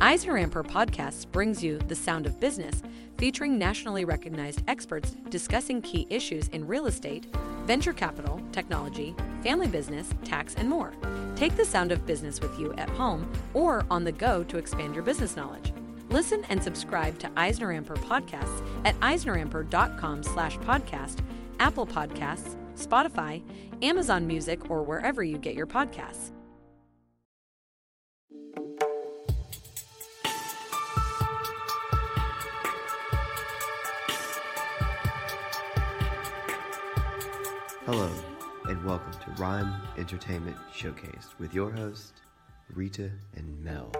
Eisner Amper Podcasts brings you The Sound of Business, featuring nationally recognized experts discussing key issues in real estate, venture capital, technology, family business, tax, and more. Take The Sound of Business with you at home or on the go to expand your business knowledge. Listen and subscribe to Eisner Amper Podcasts at eisneramper.com slash podcast, Apple Podcasts, Spotify, Amazon Music, or wherever you get your podcasts. Hello, and welcome to Rhyme Entertainment Showcase with your host, Rita and Mel.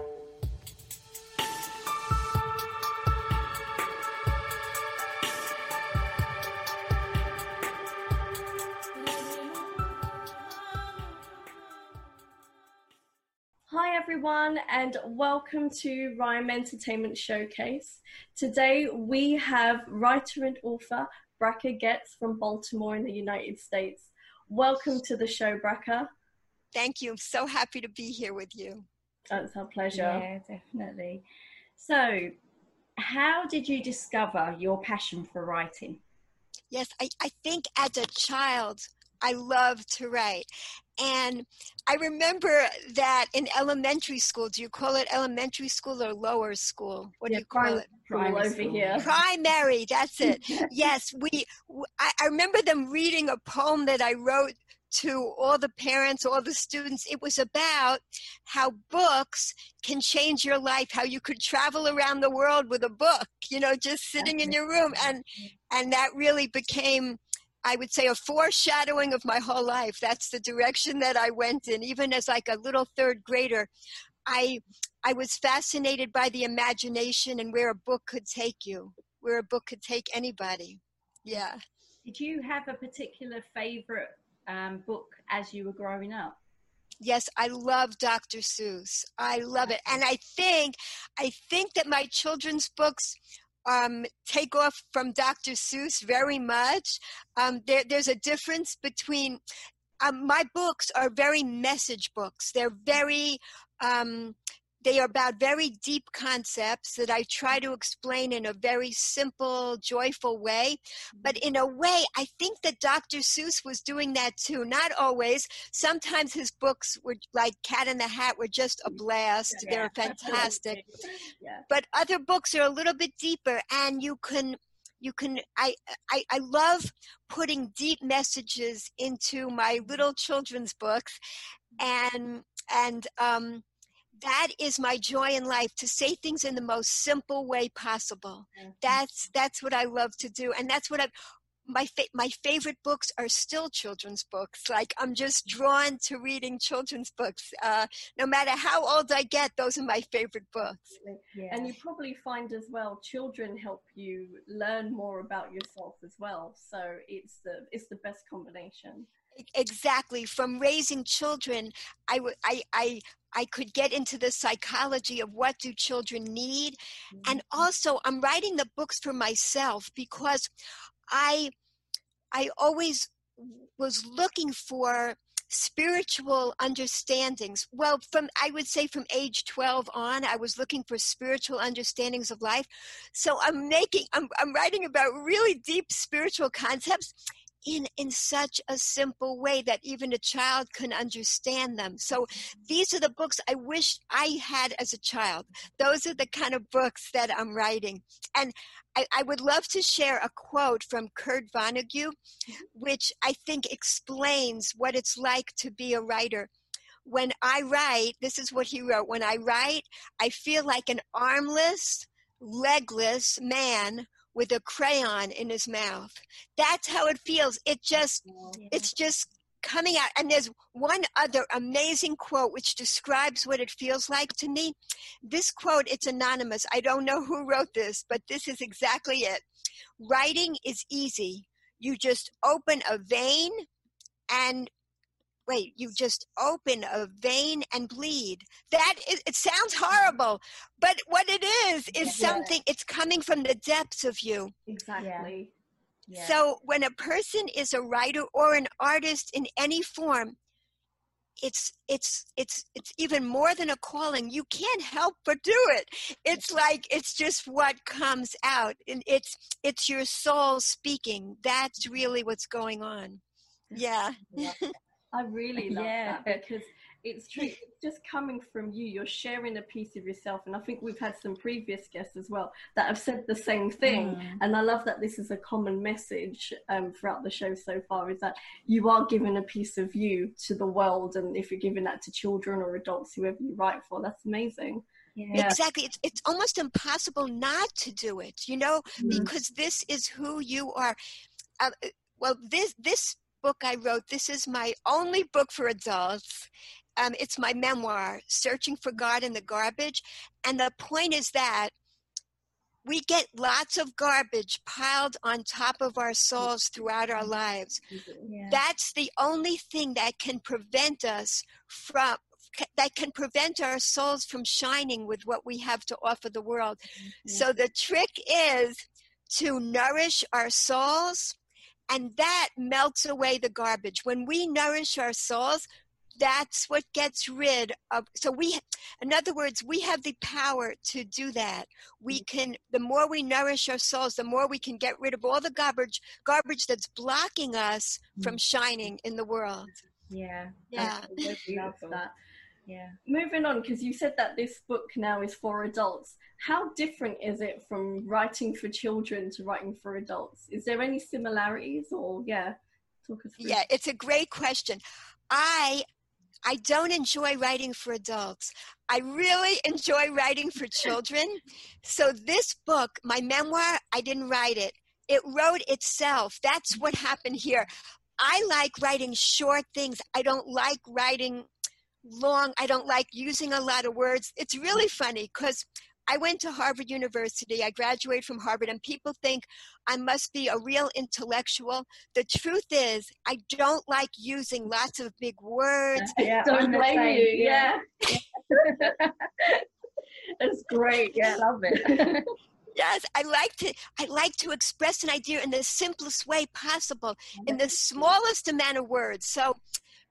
Hi everyone and welcome to Rhyme Entertainment Showcase. Today we have writer and author Bracha Goetz from Baltimore in the United States. Welcome to the show, Bracha. Thank you. I'm so happy to be here with you. That's our pleasure. Yeah, definitely. So, how did you discover your passion for writing? Yes, I, I think as a child, I love to write. And I remember that in elementary school, do you call it elementary school or lower school? What yeah, do you call it? Primary over here. Primary, that's it. yes, we. I, I remember them reading a poem that I wrote to all the parents, all the students. It was about how books can change your life, how you could travel around the world with a book, you know, just sitting in your room. And and that really became I would say a foreshadowing of my whole life. That's the direction that I went in. Even as like a little third grader, I I was fascinated by the imagination and where a book could take you, where a book could take anybody. Yeah. Did you have a particular favorite um, book as you were growing up? Yes, I love Dr. Seuss. I love it. And I think I think that my children's books um, take off from Dr. Seuss very much. Um, there, there's a difference between um, my books are very message books. They're very um, they are about very deep concepts that I try to explain in a very simple, joyful way. But mm-hmm. in a way, I think that Dr. Seuss was doing that too. Not always. Sometimes his books were like Cat in the Hat were just a mm-hmm. blast. Yeah, They're fantastic. Yeah. But other books are a little bit deeper and you can you can I, I i love putting deep messages into my little children's books mm-hmm. and and um that is my joy in life to say things in the most simple way possible that's that's what i love to do and that's what i my fa- my favorite books are still children's books like i'm just drawn to reading children's books uh, no matter how old i get those are my favorite books Yeah. And you probably find as well children help you learn more about yourself as well. So it's the it's the best combination. Exactly from raising children I, w- I, I, I could get into the psychology of what do children need mm-hmm. and also i'm writing the books for myself because i i always was looking for spiritual understandings. Well from i would say from age 12 on i was looking for spiritual understandings of life. So i'm making i'm, I'm writing about really deep spiritual concepts in in such a simple way that even a child can understand them. So these are the books i wish i had as a child. Those are the kind of books that i'm writing. And i, I would love to share a quote from kurt vonnegut which i think explains what it's like to be a writer. When i write this is what he wrote when i write i feel like an armless legless man with a crayon in his mouth. That's how it feels. It just, oh, it's just coming out. And there's one other amazing quote which describes what it feels like to me. This quote, it's anonymous. I don't know who wrote this, but this is exactly it. Writing is easy. You just open a vein and wait, you just open a vein and bleed. That is, it sounds horrible, but what it is is Yeah. something. It's coming from the depths of you. Exactly. Yeah. So when a person is a writer or an artist in any form, it's it's it's it's even more than a calling you can't help but do it it's like it's just what comes out and it's it's your soul speaking that's really what's going on yeah i really love yeah. that because it's true it's just coming from you you're sharing a piece of yourself and i think we've had some previous guests as well that have said the same thing mm. and i love that this is a common message um, throughout the show so far is that you are giving a piece of you to the world and if you're giving that to children or adults whoever you write for that's amazing yeah. Exactly. It's, it's almost impossible not to do it, you know, mm. because this is who you are. Uh, well, this, this book I wrote, this is my only book for adults um, it's my memoir, Searching for God in the Garbage. And the point is that we get lots of garbage piled on top of our souls throughout our lives. Yeah. That's the only thing that can prevent us from that can prevent our souls from shining with what we have to offer the world. Mm-hmm. So the trick is to nourish our souls and that melts away the garbage. When we nourish our souls, that's what gets rid of so we in other words we have the power to do that we mm. can the more we nourish our souls the more we can get rid of all the garbage garbage that's blocking us from mm. shining in the world yeah yeah yeah moving on because you said that this book now is for adults how different is it from writing for children to writing for adults is there any similarities or yeah talk us through yeah it's a great question i I don't enjoy writing for adults. I really enjoy writing for children. So, this book, my memoir, I didn't write it, it wrote itself. That's what happened here. I like writing short things. I don't like writing long. I don't like using a lot of words. It's really funny because I went to Harvard University. I graduated from Harvard, and people think I must be a real intellectual. The truth is, I don't like using lots of big words. Yeah, don't blame you. Yeah. yeah. it's great. Yeah, I love it. yes i like to i like to express an idea in the simplest way possible in the smallest amount of words so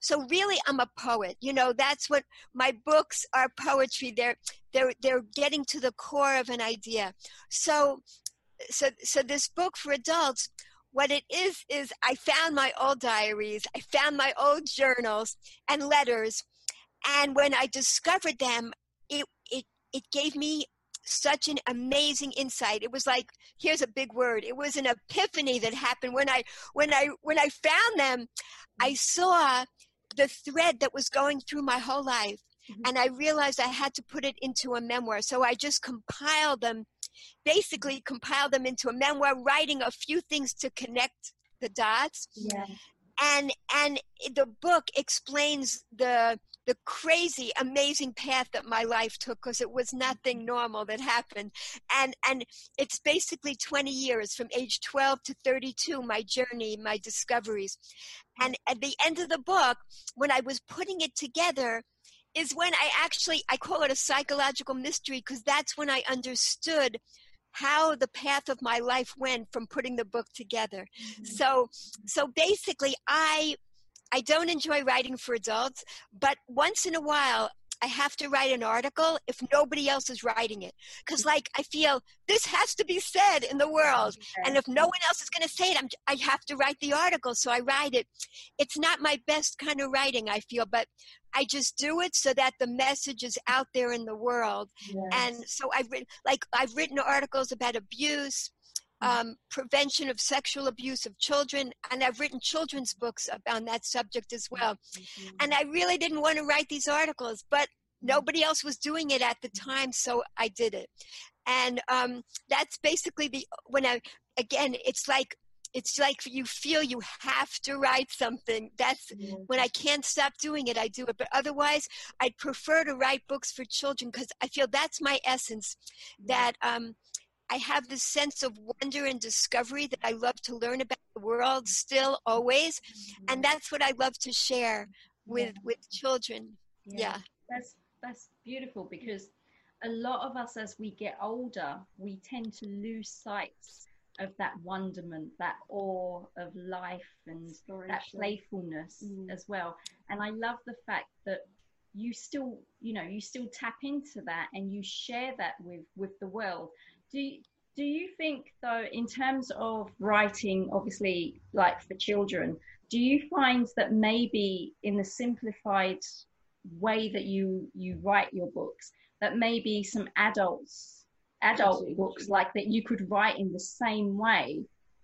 so really i'm a poet you know that's what my books are poetry. They're they're they're getting to the core of an idea. So so so this book for adults what it is is i found my old diaries i found my old journals and letters and when i discovered them it it it gave me such an amazing insight. It was like here's a big word. It was an epiphany that happened. When i when i when i found them i saw the thread that was going through my whole life. Mm-hmm. And I realized I had to put it into a memoir. So I just compiled them, basically compiled them into a memoir, writing a few things to connect the dots. Yeah. And and the book explains the the crazy amazing path that my life took because it was nothing normal that happened. And and it's basically 20 years from age 12 to 32 my journey my discoveries. And at the end of the book when i was putting it together is when i actually i call it a psychological mystery because that's when i understood how the path of my life went from putting the book together. Mm-hmm. so so basically i I don't enjoy writing for adults, but once in a while, I have to write an article if nobody else is writing it. Because, like, I feel this has to be said in the world. And if no one else is going to say it, I'm, I have to write the article. So I write it. It's not my best kind of writing, I feel, but I just do it so that the message is out there in the world. Yes. And so I've written, like, I've written articles about abuse, um, prevention of sexual abuse of children, and I've written children's books on that subject as well. Mm-hmm. And I really didn't want to write these articles, but mm-hmm. nobody else was doing it at the time, so I did it. And um, that's basically the when I again, it's like it's like you feel you have to write something. That's mm-hmm. when I can't stop doing it, I do it. But otherwise, I'd prefer to write books for children because I feel that's my essence. That um, I have this sense of wonder and discovery that I love to learn about the world still always and that's what I love to share with yeah. with children yeah. yeah. that's that's beautiful because a lot of us as we get older we tend to lose sight of that wonderment, that awe of life and that playfulness mm. as well. And I love the fact that you still, you know, you still tap into that and you share that with with the world. Do you, do you think though in terms of writing obviously like for children do you find that maybe in the simplified way that you you write your books that maybe some adults adult books like that you could write in the same way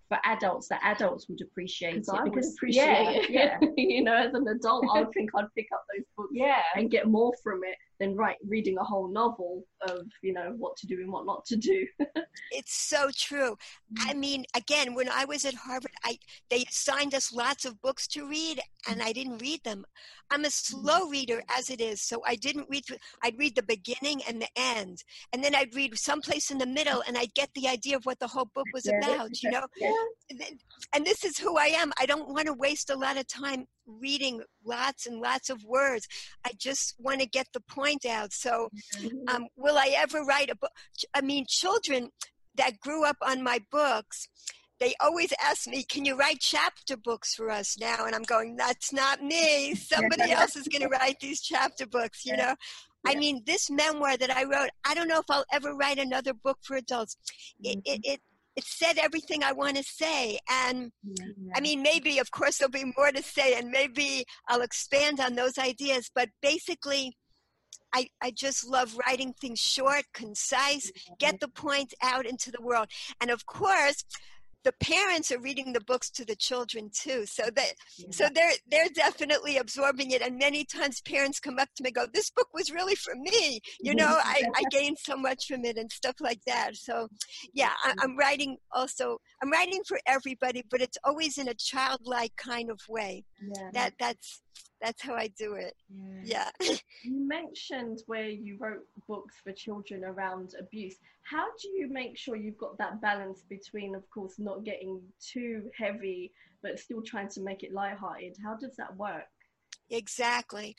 for adults that adults would appreciate it I because would appreciate yeah, it. Yeah. you know, as an adult, I would think I'd pick up those books yeah. and get more from it than write reading a whole novel of you know what to do and what not to do. it's so true. I mm. mean, again, when I was at Harvard, I they assigned us lots of books to read, and I didn't read them. I'm a slow reader as it is, so I didn't read. I'd read the beginning and the end, and then I'd read someplace in the middle, and I'd get the idea of what the whole book was about. You know, and this is who I am. I don't want to waste a lot of time reading lots and lots of words. I just want to get the point out. So, mm-hmm. um, will I ever write a book? I mean, children that grew up on my books, they always ask me, Can you write chapter books for us now? And I'm going, That's not me. Somebody else is going to write these chapter books, you know? I mean, this memoir that I wrote, I don't know if I'll ever write another book for adults. It, mm-hmm. it, it it said everything I want to say. And yeah, yeah. I mean, maybe, of course, there'll be more to say, and maybe I'll expand on those ideas. But basically, I, I just love writing things short, concise, get mm-hmm. the point out into the world. And of course, the parents are reading the books to the children too. So that yeah. so they're they're definitely absorbing it. And many times parents come up to me go this book was really for me. You know mm-hmm. i i gained so much from it and stuff like that. So yeah I, mm-hmm. i'm writing also i'm writing for everybody but it's always in a childlike kind of way. Yeah. that that's that's how I do it. Yeah. yeah. you mentioned where you wrote books for children around abuse. How do you make sure you've got that balance between, of course, not getting too heavy, but still trying to make it lighthearted? How does that work? Exactly.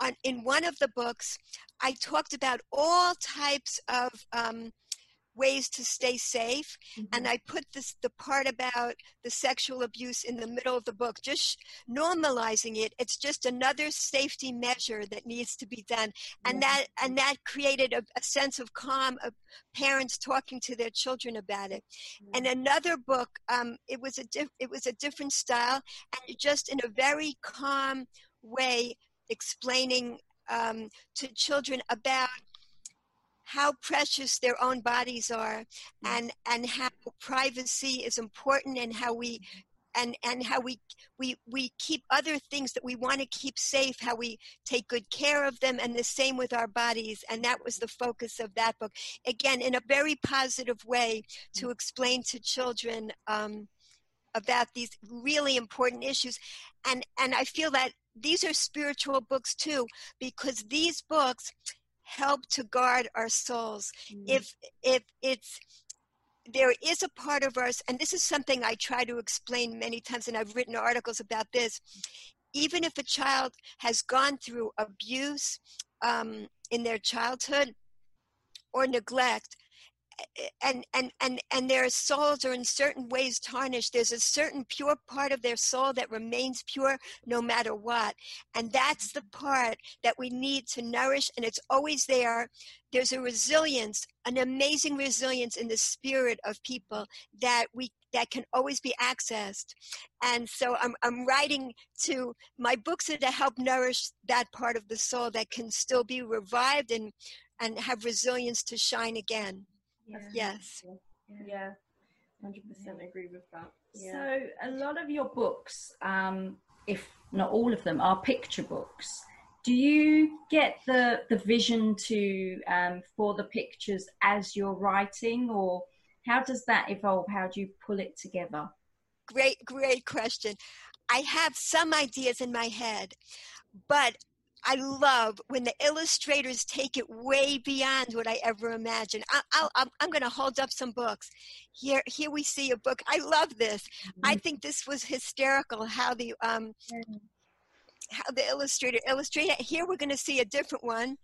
On, in one of the books, I talked about all types of um, ways to stay safe mm-hmm. and i put this the part about the sexual abuse in the middle of the book just normalizing it. It's just another safety measure that needs to be done and that and that created a, a, sense of calm of parents talking to their children about it. And another book um, it was a diff- it was a different style and just in a very calm way explaining um, to children about how precious their own bodies are and and how privacy is important and how we and and how we we we keep other things that we want to keep safe how we take good care of them and the same with our bodies. And that was the focus of that book. Again in a very positive way to explain to children um, about these really important issues. And and i feel that these are spiritual books too because these books help to guard our souls. Mm-hmm. If if it's there is a part of us, and this is something I try to explain many times, and I've written articles about this. Even if a child has gone through abuse um, in their childhood or neglect, and and and and their souls are in certain ways tarnished. There's a certain pure part of their soul that remains pure no matter what. And that's the part that we need to nourish and it's always there. There's a resilience an amazing resilience in the spirit of people that we that can always be accessed. And so i'm, I'm writing to my books are to help nourish that part of the soul that can still be revived and and have resilience to shine again yeah. Yes. Yeah. Hundred percent agree with that. Yeah. So a lot of your books, um, if not all of them, are picture books. Do you get the the vision to um, for the pictures as you're writing, or how does that evolve? How do you pull it together? Great, great question. I have some ideas in my head, but I love when the illustrators take it way beyond what I ever imagined. I, am going to hold up some books. Here, here we see a book. I love this. Mm-hmm. I think this was hysterical. How the um, how the illustrator illustrated. Here we're going to see a different one.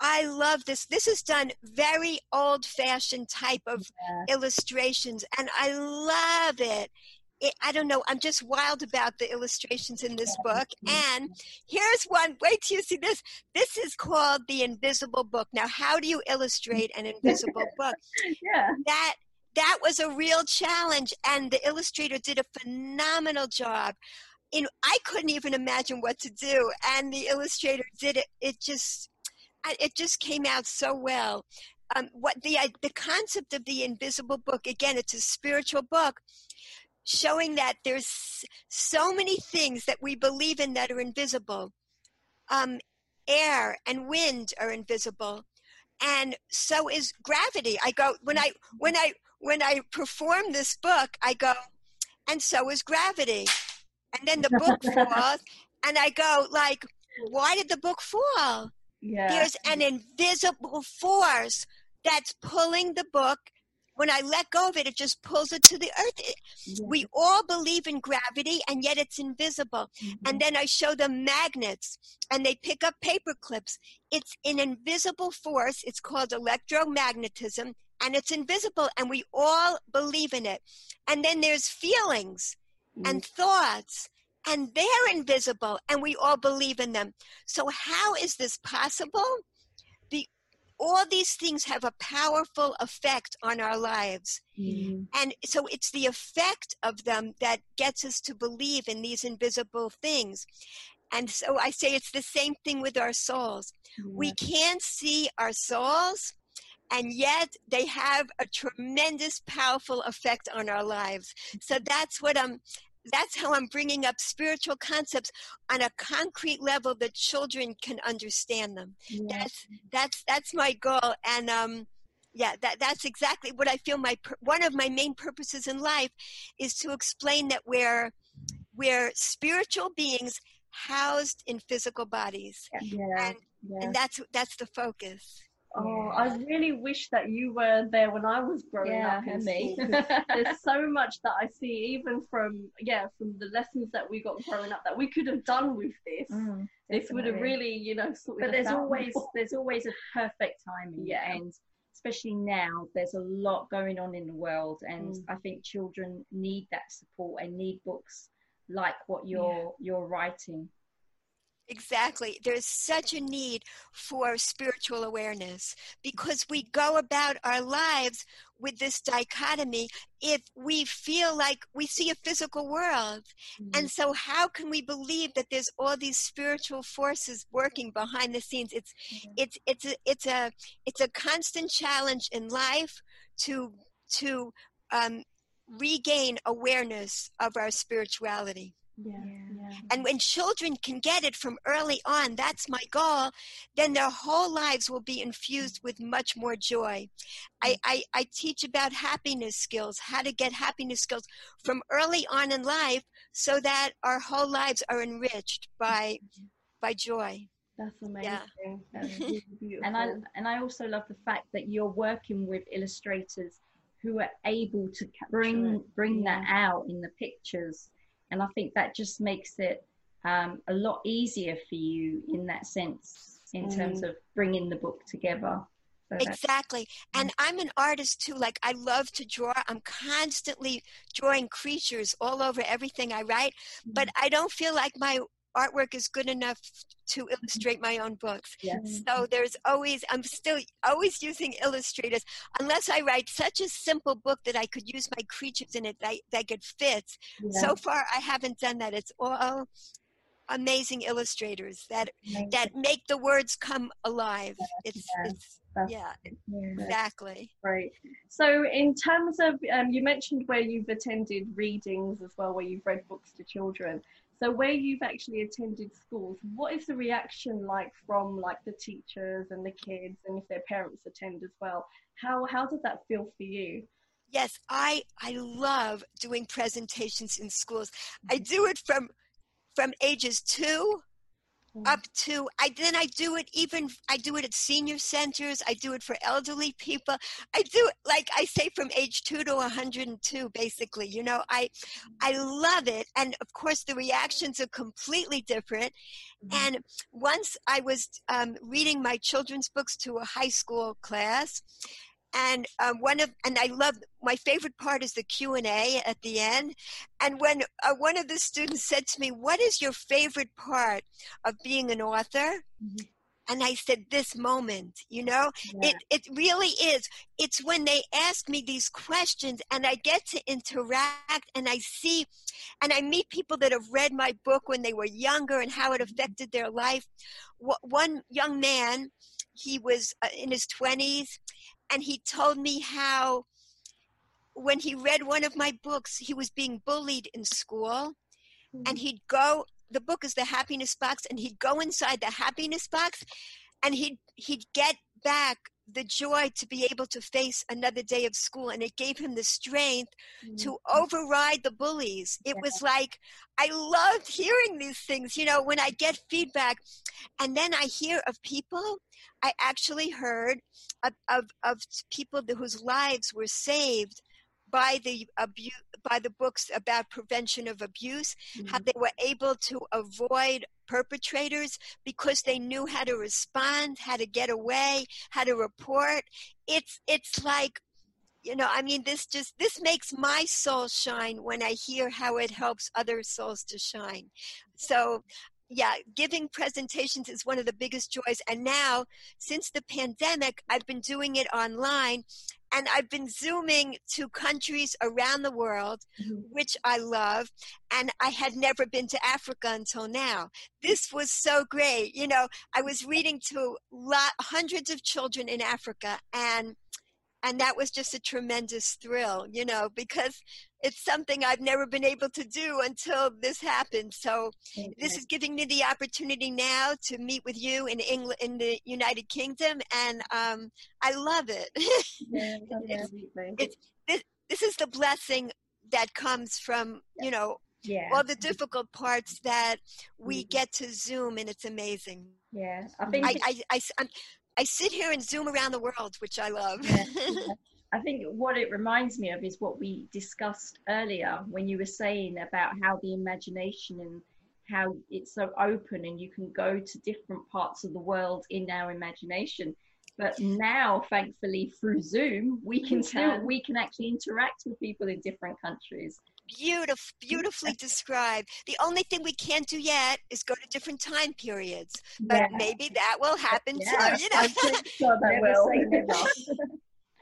I love this. This is done very old fashioned type of yeah. illustrations, and I love it. It. I don't know. I'm just wild about the illustrations in this book. And here's one. Wait till you see this. This is called The Invisible Book. Now, how do you illustrate an invisible book? yeah. That that was a real challenge, and the illustrator did a phenomenal job. In, I couldn't even imagine what to do, and the illustrator did it. It just it just came out so well. Um, what the the concept of the invisible book again? It's a spiritual book, showing that there's so many things that we believe in that are invisible. Um, air and wind are invisible, and so is gravity. I go when I when I when I perform this book, I go, and so is gravity, and then the book falls, and I go like, why did the book fall? Yeah. There's an invisible force that's pulling the book. When I let go of it, it just pulls it to the earth. It. We all believe in gravity, and yet it's invisible. Mm-hmm. And then I show them magnets, and they pick up paper clips. It's an invisible force. It's called electromagnetism, and it's invisible, and we all believe in it. And then there's feelings mm-hmm. and thoughts and they're invisible and we all believe in them. So, how is this possible? All these things have a powerful effect on our lives. Mm-hmm. And so, it's the effect of them that gets us to believe in these invisible things. And so, I say it's the same thing with our souls. We can't see our souls and yet they have a tremendous powerful effect on our lives so that's what i'm that's how I'm bringing up spiritual concepts on a concrete level that children can understand them. Yes. That's that's that's my goal, and um, yeah, that that's exactly what I feel. My one of my main purposes in life is to explain that we're we're spiritual beings housed in physical bodies, and and that's that's the focus. Oh, I really wish that you were there when I was growing yeah, up in me. there's so much that I see, even from yeah, from the lessons that we got growing up, that we could have done with this. Mm, this would have really, you know, sort of But there's always before. there's always a perfect timing. Yeah. And especially now, there's a lot going on in the world, and mm. I think children need that support and need books like what you're yeah. you're writing. Exactly. There's such a need for spiritual awareness because we go about our lives with this dichotomy if we feel like we see a physical world. Mm-hmm. And so how can we believe that there's all these spiritual forces working behind the scenes? It's mm-hmm. it's it's a it's a it's a constant challenge in life to to um, regain awareness of our spirituality. Yeah, yeah. And when children can get it from early on, that's my goal, then their whole lives will be infused with much more joy. I, mm. I, I teach about happiness skills, how to get happiness skills from early on in life so that our whole lives are enriched by, by joy. That's amazing. Yeah. That's really and I and I also love the fact that you're working with illustrators who are able to bring bring yeah. that out in the pictures and I think that just makes it um, a lot easier for you in that sense, in mm. terms of bringing the book together. So exactly. And I'm an artist too. Like, I love to draw. I'm constantly drawing creatures all over everything I write, but mm. I don't feel like my artwork is good enough to illustrate my own books. Yes. So there's always, I'm still always using illustrators, unless I write such a simple book that I could use my creatures in it that, that could fit. Yeah. So far, I haven't done that. It's all amazing illustrators that amazing. that make the words come alive. Yes, it's, yes. it's yeah, exactly. Right. So, in terms of, um, you mentioned where you've attended readings as well, where you've read books to children. So where you've actually attended schools, what is the reaction like from like the teachers and the kids and if their parents attend as well? How how does that feel for you? Yes, I I love doing presentations in schools. I do it from from ages 2 mm. Up to I then I do it even I do it at senior centers. I do it for elderly people. I do it like I say from age two to 102, basically. You know, I I love it, and of course the reactions are completely different. Mm-hmm. And once I was um, reading my children's books to a high school class, and um, one of and I love my favorite part is the Q and A at the end. And when uh, one of the students said to me, "What is your favorite part of being an author?" Mm-hmm. And I said, "This moment, you know, yeah. it it really is. It's when they ask me these questions, and I get to interact, and I see, and I meet people that have read my book when they were younger and how it mm-hmm. affected their life. One young man." he was uh, in his 20s and he told me how when he read one of my books he was being bullied in school mm-hmm. and he'd go the book is the happiness box and he'd go inside the happiness box and he'd he'd get back the joy to be able to face another day of school and it gave him the strength mm-hmm. to override the bullies it yeah. was like i loved hearing these things you know when i get feedback and then i hear of people i actually heard of, of, of people whose lives were saved by the abuse by the books about prevention of abuse mm-hmm. how they were able to avoid perpetrators because they knew how to respond how to get away how to report it's it's like you know i mean this just this makes my soul shine when i hear how it helps other souls to shine so yeah, giving presentations is one of the biggest joys. And now, since the pandemic, I've been doing it online and I've been zooming to countries around the world, mm-hmm. which I love. And I had never been to Africa until now. This was so great. You know, I was reading to lot, hundreds of children in Africa and and that was just a tremendous thrill, you know, because it's something I've never been able to do until this happened. So okay. this is giving me the opportunity now to meet with you in England, in the United Kingdom, and um, I love it. Yeah, it's, it's, this, this is the blessing that comes from you know yeah. all the difficult parts that we mm-hmm. get to Zoom, and it's amazing. Yeah, I think I I, I, I, sit here and Zoom around the world, which I love. Yeah. I think what it reminds me of is what we discussed earlier when you were saying about how the imagination and how it's so open and you can go to different parts of the world in our imagination. But now, thankfully, through Zoom, we can, still we can actually interact with people in different countries. Beautiful, beautifully described. The only thing we can't do yet is go to different time periods, but yeah. maybe that will happen yeah, too. You know, I think so that will.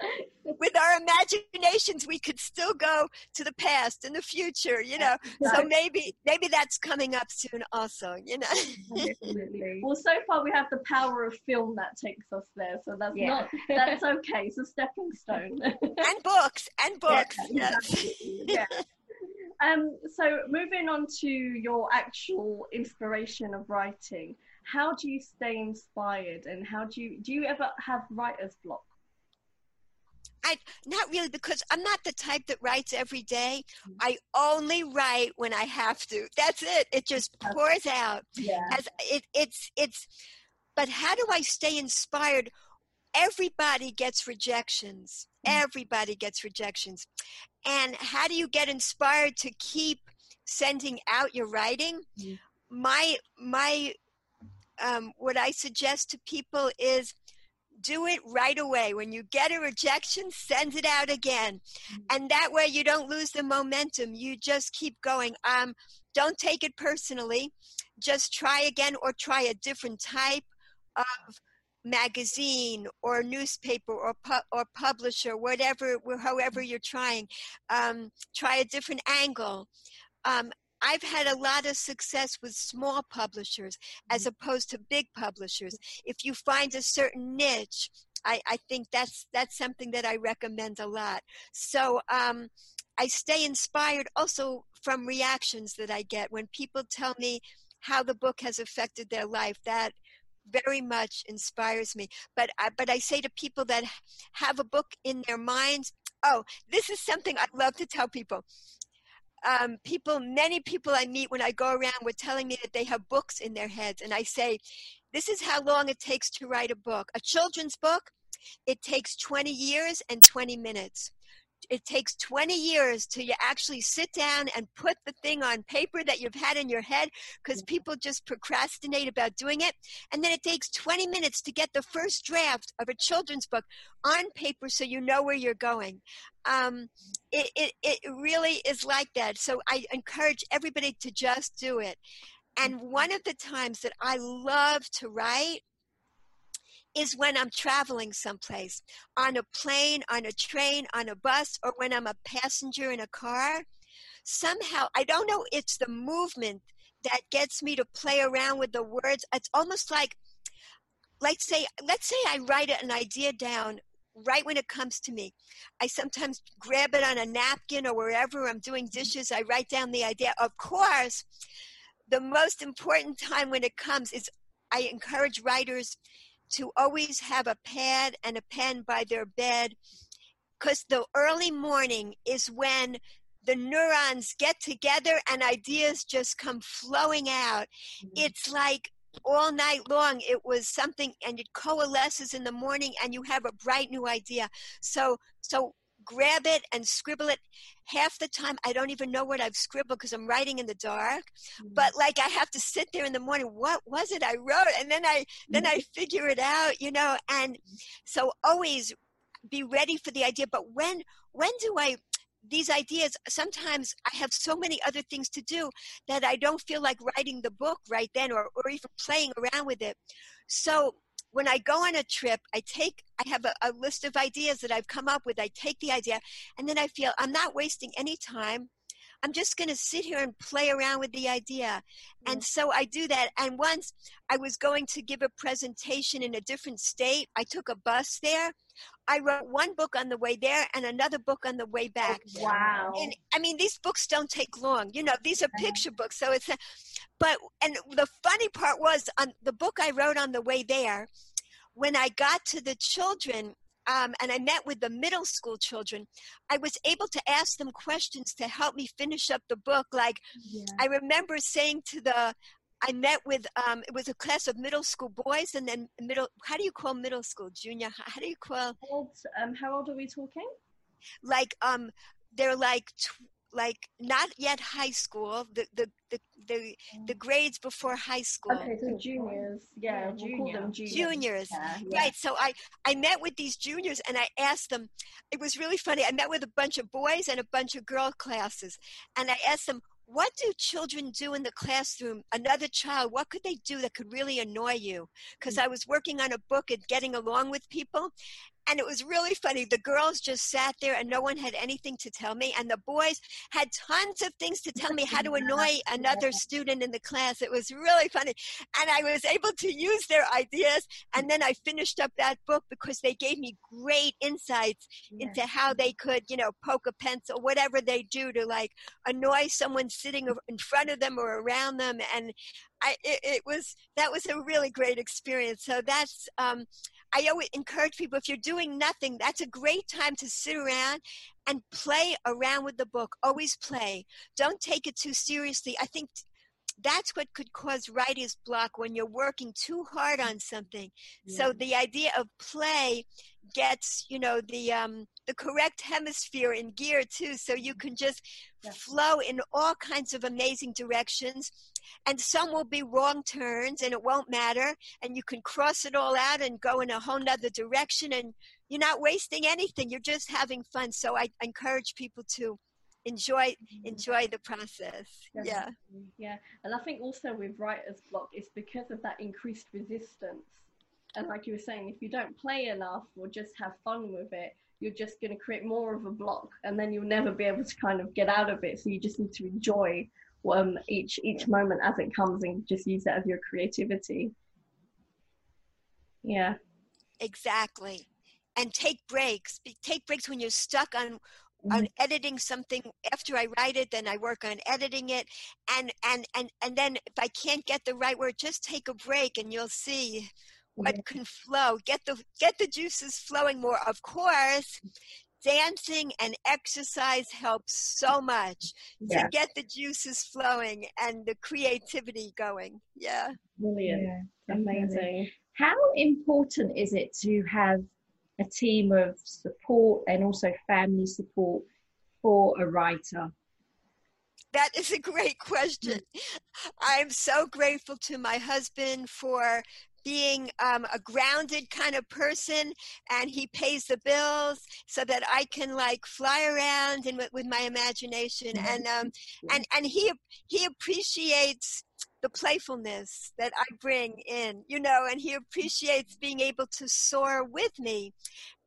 with our imaginations we could still go to the past and the future you know so maybe maybe that's coming up soon also you know well so far we have the power of film that takes us there so that's yeah. not that's okay it's a stepping stone and books and books yeah, yes yeah. Um, so moving on to your actual inspiration of writing how do you stay inspired and how do you do you ever have writer's block I not really because I'm not the type that writes every day. Mm-hmm. I only write when I have to. That's it. It just pours out. Yeah. As it, it's it's. But how do I stay inspired? Everybody gets rejections. Mm-hmm. Everybody gets rejections. And how do you get inspired to keep sending out your writing? Mm-hmm. My my um, what I suggest to people is do it right away. When you get a rejection, send it out again. Mm-hmm. And that way you don't lose the momentum. You just keep going. Um, don't take it personally. Just try again or try a different type of magazine or newspaper or pu- or publisher, whatever, however you're trying. Um, try a different angle. Um, I've had a lot of success with small publishers as mm-hmm. opposed to big publishers. If you find a certain niche, I, I think that's that's something that I recommend a lot. So um, I stay inspired also from reactions that I get when people tell me how the book has affected their life. That very much inspires me. But I, but I say to people that have a book in their minds, oh, this is something I love to tell people um, people, many people I meet when I go around were telling me that they have books in their heads. And I say, this is how long it takes to write a book. A children's book, it takes 20 years and 20 minutes it takes 20 years till you actually sit down and put the thing on paper that you've had in your head because people just procrastinate about doing it. And then it takes 20 minutes to get the first draft of a children's book on paper so you know where you're going. Um, it, it, it really is like that. So I encourage everybody to just do it. And one of the times that I love to write is when I'm traveling someplace on a plane, on a train, on a bus, or when I'm a passenger in a car. Somehow, I don't know, it's the movement that gets me to play around with the words. It's almost like, let's say, let's say I write an idea down right when it comes to me. I sometimes grab it on a napkin or wherever I'm doing mm-hmm. dishes. I write down the idea. Of course, the most important time when it comes is I encourage writers to always have a pad and a pen by their bed because the early morning is when the neurons get together and ideas just come flowing out. Mm-hmm. It's like all night long it was something and it coalesces in the morning and you have a bright new idea. So so grab it and scribble it. Half the time, I don't even know what I've scribbled because I'm writing in the dark. Mm-hmm. But like, I have to sit there in the morning. What was it I wrote? And then I mm-hmm. then I figure it out, you know. And so always be ready for the idea. But when when do I? These ideas, sometimes I have so many other things to do that I don't feel like writing the book right then or, or even playing around with it. So when I go on a trip, I take, I have a, a, list of ideas that I've come up with. I take the idea, and then I feel I'm not wasting any time. I'm just going to sit here and play around with the idea. And so I do that. And once I was going to give a presentation in a different state, I took a bus there. I wrote one book on the way there and another book on the way oh, back. Oh, wow. And I mean, these books don't take long. You know, these are picture books. So it's, a, but, and the funny part was on the book I wrote on the way there, when I got to the children, um, and I met with the middle school children, I was able to ask them questions to help me finish up the book. Like, yeah. I remember saying to the, I met with, um, it was a class of middle school boys and then middle, how do you call middle school? Junior, how do you call? How old, um, how old are we talking? Like, um, they're like tw- like not yet high school the the the the, the grades before high school. Okay so juniors. yeah, yeah we'll them juniors, juniors. Yeah, yeah. right so i i met with these juniors and i asked them it was really funny i met with a bunch of boys and a bunch of girl classes and i asked them what do children do in the classroom? Another child what could they do that could really annoy you? Because mm. i was working on a book and getting along with people and it was really funny. The girls just sat there and no one had anything to tell me. And the boys had tons of things to tell me how to annoy another student in the class. It was really funny. And I was able to use their ideas. And then I finished up that book because they gave me great insights into how they could, you know, poke a pencil, whatever they do to like annoy someone sitting in front of them or around them. And I, it, it was, that was a really great experience. So that's, um, I always encourage people if you're doing nothing, that's a great time to sit around and play around with the book. Always play. Don't take it too seriously. I think that's what could cause writer's block when you're working too hard on something. Yeah. So the idea of play gets, you know, the um the correct hemisphere in gear too. So you can just yeah. flow in all kinds of amazing directions and some will be wrong turns and it won't matter and you can cross it all out and go in a whole nother direction and you're not wasting anything you're just having fun. So i encourage people to enjoy mm-hmm. enjoy the process. Yeah. Yeah. And i think also with writer's block it's because of that increased resistance and like you were saying if you don't play enough or just have fun with it you're just going to create more of a block and then you'll never be able to kind of get out of it so you just need to enjoy um, each each moment as it comes and just use that as your creativity. Yeah. Exactly. And take breaks. Take breaks when you're stuck on on mm-hmm. editing something after I write it, then I work on editing it. And and and and then if I can't get the right word, just take a break and you'll see what can flow. Get the get the juices flowing more. Of course, dancing and exercise helps so much yeah. to get the juices flowing and the creativity going. Yeah. Brilliant. Yeah, amazing. How important is it to have a team of support and also family support for a writer? That is a great question. Mm. I'm so grateful to my husband for being um, a grounded kind of person and he pays the bills so that i can like fly around and with, with my imagination mm-hmm. and um, and and he he appreciates the playfulness that i bring in you know and he appreciates being able to soar with me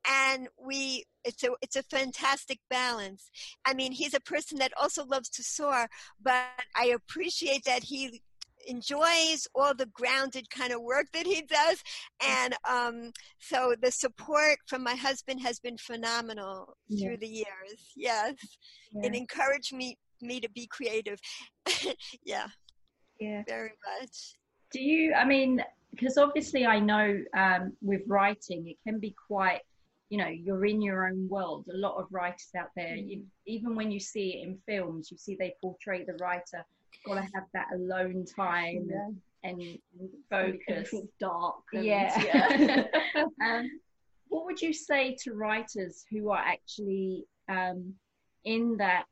and we it's a it's a fantastic balance. I mean he's a person that also loves to soar but i appreciate that he enjoys all the grounded kind of work that he does. And um, so the support from my husband has been phenomenal yeah. through the years. Yes. Yeah. It encouraged me me to be creative. yeah. Yeah. Very much. Do you I mean because obviously I know um, with writing it can be quite you know you're in your own world a lot of writers out there you, even when you see it in films you see they portray the writer got to have that alone time yeah. and, and focus. dark. And, yeah. yeah. um, what would you say to writers who are actually um, in that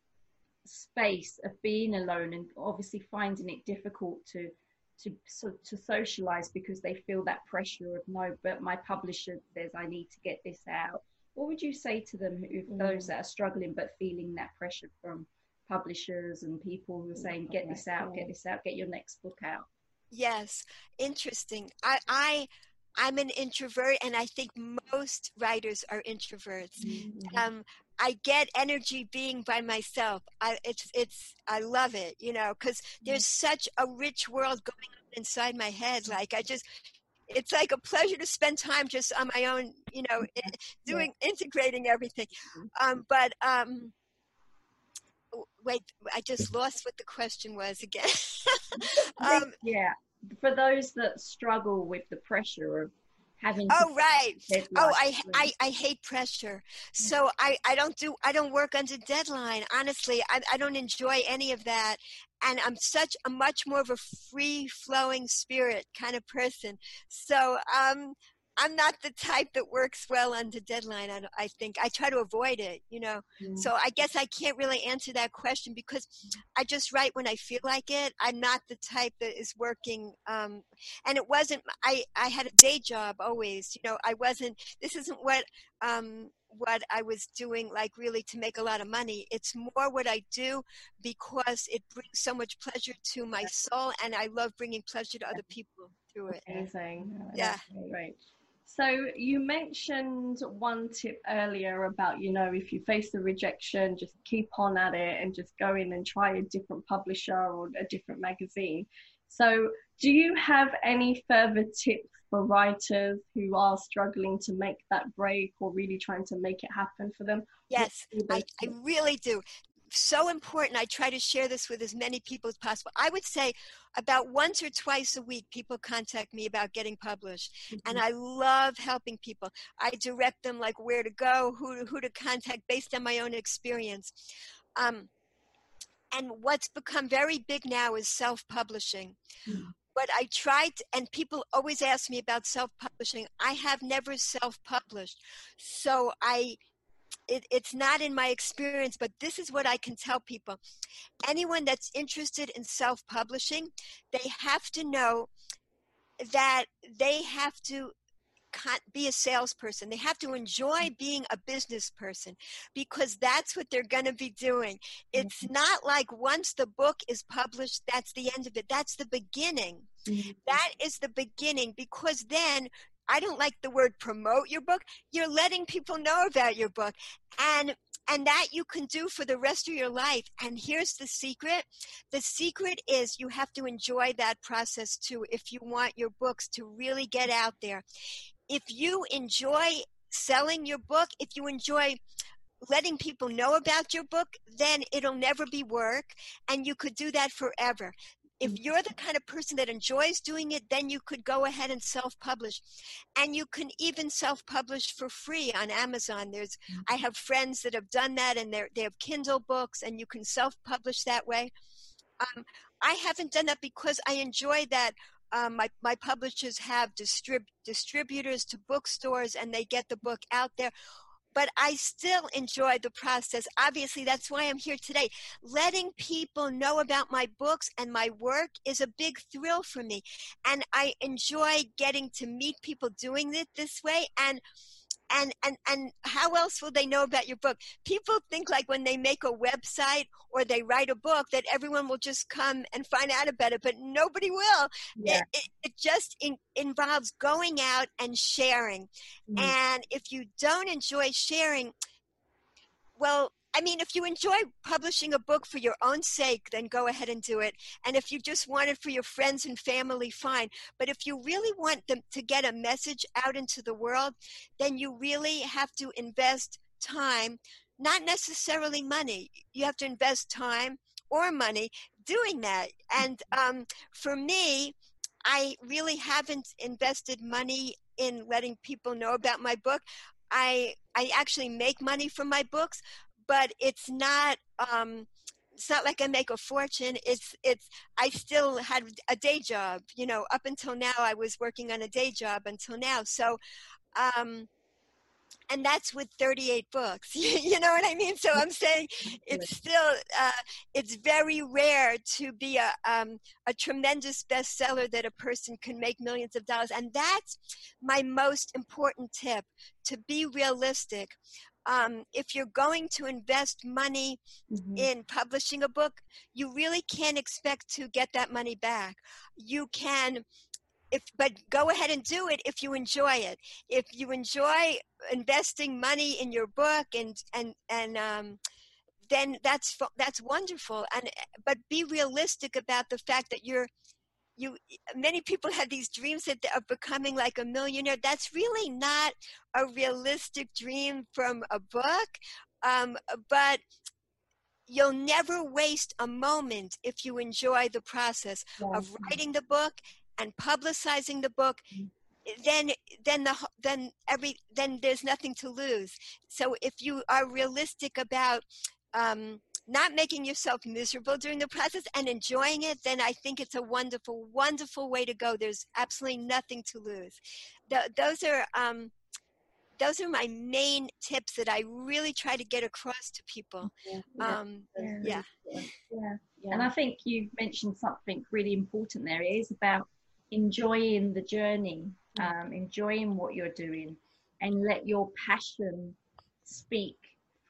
space of being alone and obviously finding it difficult to to so, to socialize because they feel that pressure of no but my publisher says i need to get this out what would you say to them who, mm. those that are struggling but feeling that pressure from publishers and people who are saying, "Get this out, get this out, get your next book out." Yes, interesting. I, I I'm an introvert, and I think most writers are introverts. Mm-hmm. Um, I get energy being by myself. I, it's it's I love it, you know, because there's mm-hmm. such a rich world going on inside my head. Like I just, it's like a pleasure to spend time just on my own, you know, doing integrating everything. Mm-hmm. Um, but um, wait, I just lost what the question was again. um, yeah, for those that struggle with the pressure of having. Oh right. Oh, I, I I hate pressure. So I I don't do I don't work under deadline. Honestly, I I don't enjoy any of that. And I'm such a much more of a free flowing spirit kind of person. So um I'm not the type that works well under deadline. I, I think I try to avoid it, you know. Mm. So I guess I can't really answer that question because I just write when I feel like it. I'm not the type that is working. Um, and it wasn't. I I had a day job always. You know, I wasn't. This isn't what um, what I was doing, like really to make a lot of money. It's more what I do because it brings so much pleasure to my soul, and I love bringing pleasure to other people through it. Amazing. Yeah. Right. So you mentioned one tip earlier about, you know, if you face the rejection, just keep on at it and just go in and try a different publisher or a different magazine. So do you have any further tips for writers who are struggling to make that break or really trying to make it happen for them? Yes, I, I really do so important. I try to share this with as many people as possible. I would say about once or twice a week, people contact me about getting published. Mm-hmm. And I love helping people. I direct them like where to go, who to, who to contact based on my own experience. Um, and what's become very big now is self publishing. Mm-hmm. But I tried, and people always ask me about self publishing. I have never self published. So I it, it's not in my experience, but this is what I can tell people. Anyone that's interested in self publishing, they have to know that they have to be a salesperson. They have to enjoy being a business person because that's what they're going to be doing. It's mm-hmm. not like once the book is published, that's the end of it. That's the beginning. Mm-hmm. That is the beginning because then I don't like the word promote your book. You're letting people know about your book. And and that you can do for the rest of your life. And here's the secret. The secret is you have to enjoy that process too if you want your books to really get out there. If you enjoy selling your book, if you enjoy letting people know about your book, then it'll never be work and you could do that forever If Mm-hmm. you're the kind of person that enjoys doing it, then you could go ahead and self publish. And you can even self publish for free on Amazon. There's, I have friends that have done that and they they have Kindle books and you can self publish that way. Um, I haven't done that because I enjoy that. Um, my, my publishers have distrib- distributors to bookstores and they get the book out there but I still enjoy the process. Obviously, that's why I'm here today. Letting people know about my books and my work is a big thrill for me. And I enjoy getting to meet people doing it this way. And and and and how else will they know about your book people think like when they make a website or they write a book that everyone will just come and find out about it but nobody will Yeah. it, it, it just in, involves going out and sharing Mhm. and if you don't enjoy sharing well I mean, if you enjoy publishing a book for your own sake, then go ahead and do it. And if you just want it for your friends and family, fine. But if you really want them to get a message out into the world, then you really have to invest time, not necessarily money. You have to invest time or money doing that. And um, for me, I really haven't invested money in letting people know about my book. I I actually make money from my books, but it's not um, it's not like I make a fortune. It's it's I still had a day job. You know, up until now I was working on a day job until now. So. Um, and that's with 38 books you know what i mean so i'm saying it's still uh, it's very rare to be a, um, a tremendous bestseller that a person can make millions of dollars and that's my most important tip to be realistic um, if you're going to invest money Mhm. in publishing a book, you really can't expect to get that money back. You can, if but go ahead and do it if you enjoy it. If you enjoy investing money in your book and and and um, then that's that's wonderful. And but be realistic about the fact that you're you many people have these dreams that they- of becoming like a millionaire. That's really not a realistic dream from a book um, but you'll never waste a moment if you enjoy the process of writing the book and publicizing the book. Then then the then every then there's nothing to lose. So if you are realistic about um, not making yourself miserable during the process and enjoying it then i think it's a wonderful wonderful way to go there's absolutely nothing to lose Th- those are um, those are my main tips that i really try to get across to people Yeah. um, Yeah. yeah Yeah. And I think you mentioned something really important there. It is about enjoying the journey, um, enjoying what you're doing, and let your passion speak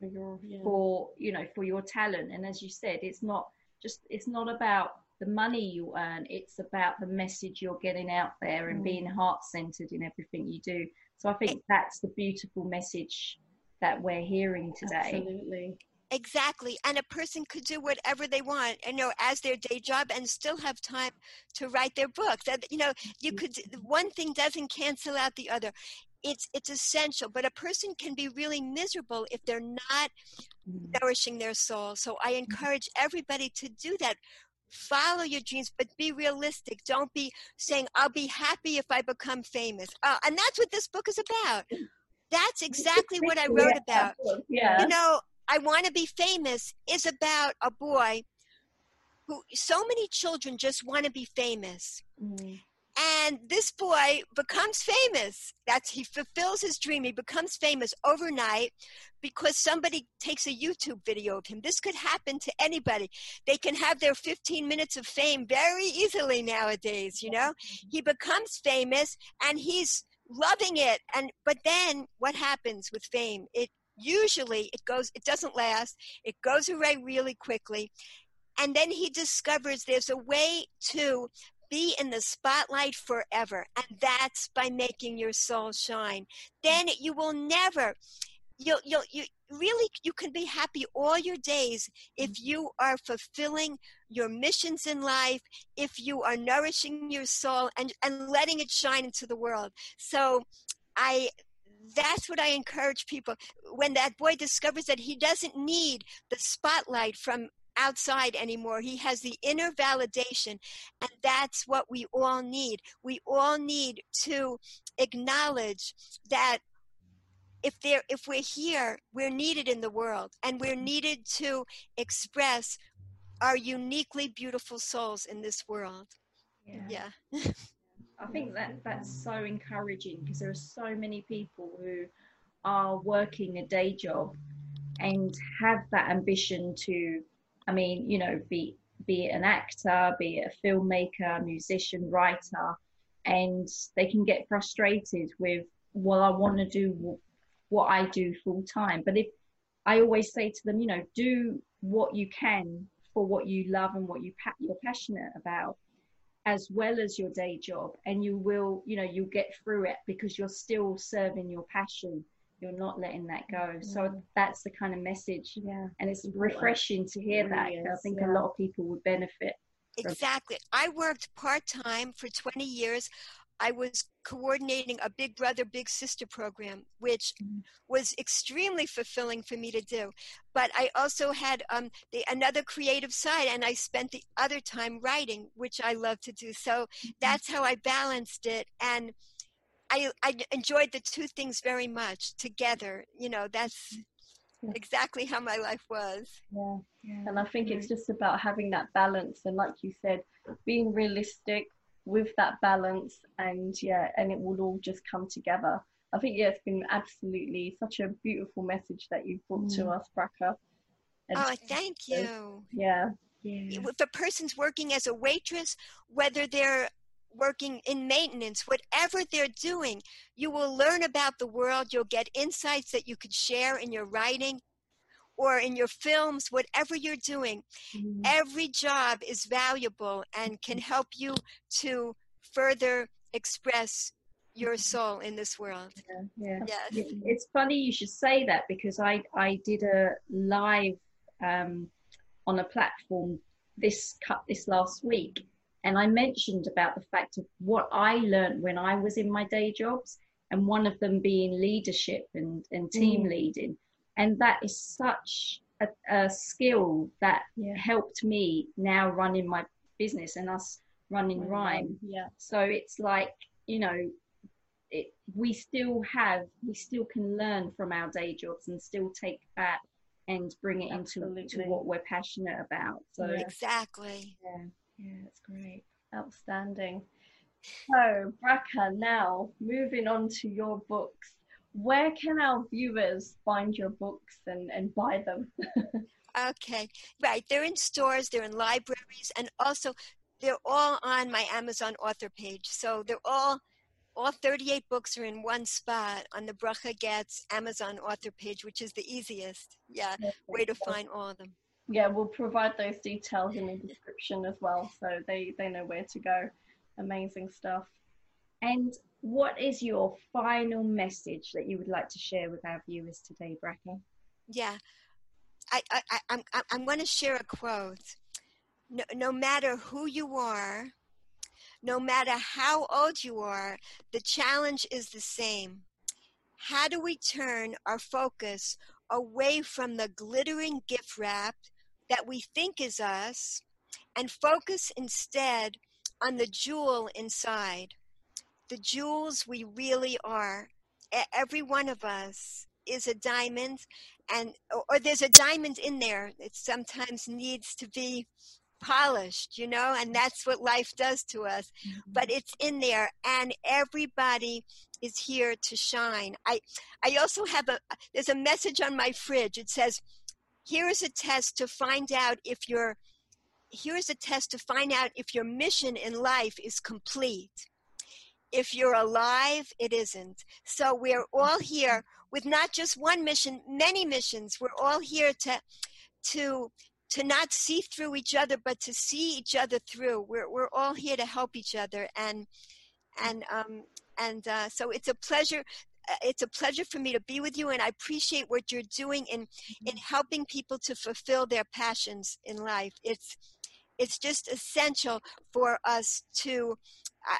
For your, yeah. for you know for your talent. And as you said, it's not just it's not about the money you earn. It's about the message you're getting out there and Mm. being heart centered in everything you do. So I think that's the beautiful message that we're hearing today. Absolutely. Exactly. And a person could do whatever they want, you know, as their day job and still have time to write their books. And, you know, you could, one thing doesn't cancel out the other. It's, it's essential, but a person can be really miserable if they're not nourishing their soul. So I encourage everybody to do that. Follow your dreams, but be realistic. Don't be saying, I'll be happy if I become famous. Uh, and that's what this book is about. That's exactly what I wrote about Yeah. you know, I want to be famous is about a boy who so many children just want to be famous. Mm. And this boy becomes famous. That's he fulfills his dream. He becomes famous overnight because somebody takes a YouTube video of him. This could happen to anybody. They can have their 15 minutes of fame very easily nowadays, you know? He becomes famous and he's loving it. And but then what happens with fame? It usually it goes it doesn't last. It goes away really quickly. And then he discovers there's a way to be in the spotlight forever and that's by making your soul shine. Then you will never you'll you'll you really you can be happy all your days if mm-hmm. you are fulfilling your missions in life if you are nourishing your soul and and letting it shine into the world. So i that's what I encourage people. When that boy discovers that he doesn't need the spotlight from outside anymore. He has the inner validation, and that's what we all need. We all need to acknowledge that if there if we're here, we're needed in the world, and we're needed to express our uniquely beautiful souls in this world. Yeah. yeah. I think that that's so encouraging because there are so many people who are working a day job and have that ambition to I mean, you know, be be an actor, be a filmmaker, musician, writer, and they can get frustrated with, well, I want to do what I do full time. But if I always say to them, you know, do what you can for what you love and what you you're passionate about, as well as your day job, and you will, you know, you'll get through it because you're still serving your passion you're not letting that go. So mm. that's the kind of message. Yeah. And it's refreshing to hear that. I think yeah. a lot of people would benefit. Exactly. I worked part time for 20 years. I was coordinating a Big Brother, Big Sister program, which mm-hmm. was extremely fulfilling for me to do. But I also had um, the, another creative side, and I spent the other time writing, which I love to do. So mm-hmm. that's how I balanced it. And I, I enjoyed the two things very much together. You know, that's exactly how my life was. Yeah. yeah. And I think it's just about having that balance and like you said, being realistic with that balance and yeah, and it will all just come together. I think yeah, it's been absolutely such a beautiful message that you've brought mm. to us, Bracha. And oh, thank you. Yeah. Yeah. If a person's working as a waitress, whether they're working in maintenance, whatever they're doing, you will learn about the world. You'll get insights that you could share in your writing or in your films, whatever you're doing. Mm-hmm. Every job is valuable and can mm-hmm. help you to further express your mm-hmm. soul in this world. Yeah, yeah. Yes. It's funny you should say that because I, I did a live um, on a platform this cut this last week and I mentioned about the fact of what I learned when I was in my day jobs, and one of them being leadership and, and team mm. leading. And that is such a, a skill that yeah. helped me now running my business and us running oh, Rhyme. Yeah. So it's like, you know, it, we still have, we still can learn from our day jobs and still take that and bring it Absolutely. into to what we're passionate about. So exactly. Yeah. Yeah, that's great. Outstanding. So, Bracha, now moving on to your books. Where can our viewers find your books and, and buy them? okay, right. They're in stores, they're in libraries, and also they're all on my Amazon author page. So they're all all 38 books are in one spot on the Bracha Goetz Amazon author page, which is the easiest, yeah, way to find all of them yeah, we'll provide those details in the description as well, so they they know where to go. Amazing stuff. And what is your final message that you would like to share with our viewers today, Bracha? Yeah, I, I, I I'm I'm going to share a quote. No, no matter who you are, no matter how old you are, the challenge is the same. How do we turn our focus away from the glittering gift wrap that we think is us and focus instead on the jewel inside, the jewels we really are. Every one of us is a diamond, and or there's a diamond in there. It sometimes needs to be polished, you know, and that's what life does to us. Mm-hmm. But it's in there, and everybody is here to shine. I I also have a there's a message on my fridge. It says here is a test to find out if your here is a test to find out if your mission in life is complete. If you're alive it isn't. So we're all here with not just one mission many missions. We're all here to to to not see through each other but to see each other through. We're, we're all here to help each other. And and um and uh, so it's a pleasure it's a pleasure for me to be with you and i appreciate what you're doing in in mm-hmm. helping people to fulfill their passions in life it's it's just essential for us to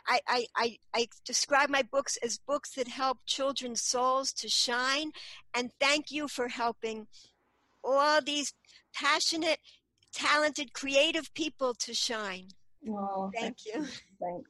I, I, I, I describe my books as books that help children's souls to shine and thank you for helping all these passionate talented, creative people to shine. Oh, thank, thank you. Thanks.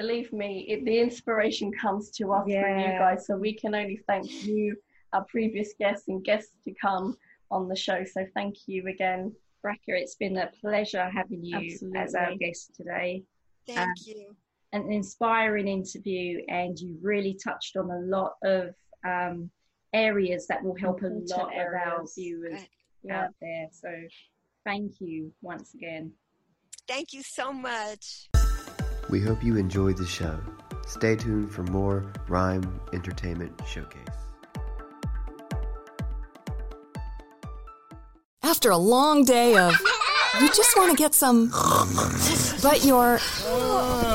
Believe me, it, the inspiration comes to us yeah. through you guys, so we can only thank you, our previous guests, and guests to come on the show. So thank you again. Bracha, it's been a pleasure having you Absolutely. as our guest today. Thank um, you. An inspiring interview, and you really touched on a lot of um, areas that will help a lot of our viewers yeah. out there. So thank you once again. Thank you so much. We hope you enjoyed the show. Stay tuned for more Rhyme Entertainment Showcase. After a long day of, you just want to get some. But your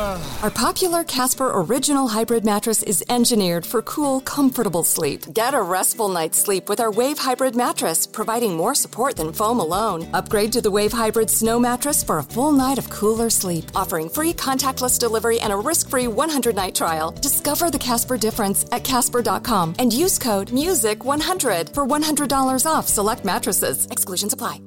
our popular Casper Original Hybrid mattress is engineered for cool, comfortable sleep. Get a restful night's sleep with our Wave Hybrid mattress, providing more support than foam alone. Upgrade to the Wave Hybrid Snow mattress for a full night of cooler sleep, offering free contactless delivery and a risk-free 100-night trial. Discover the Casper difference at casper.com and use code MUSIC100 for $100 off select mattresses. Exclusions apply.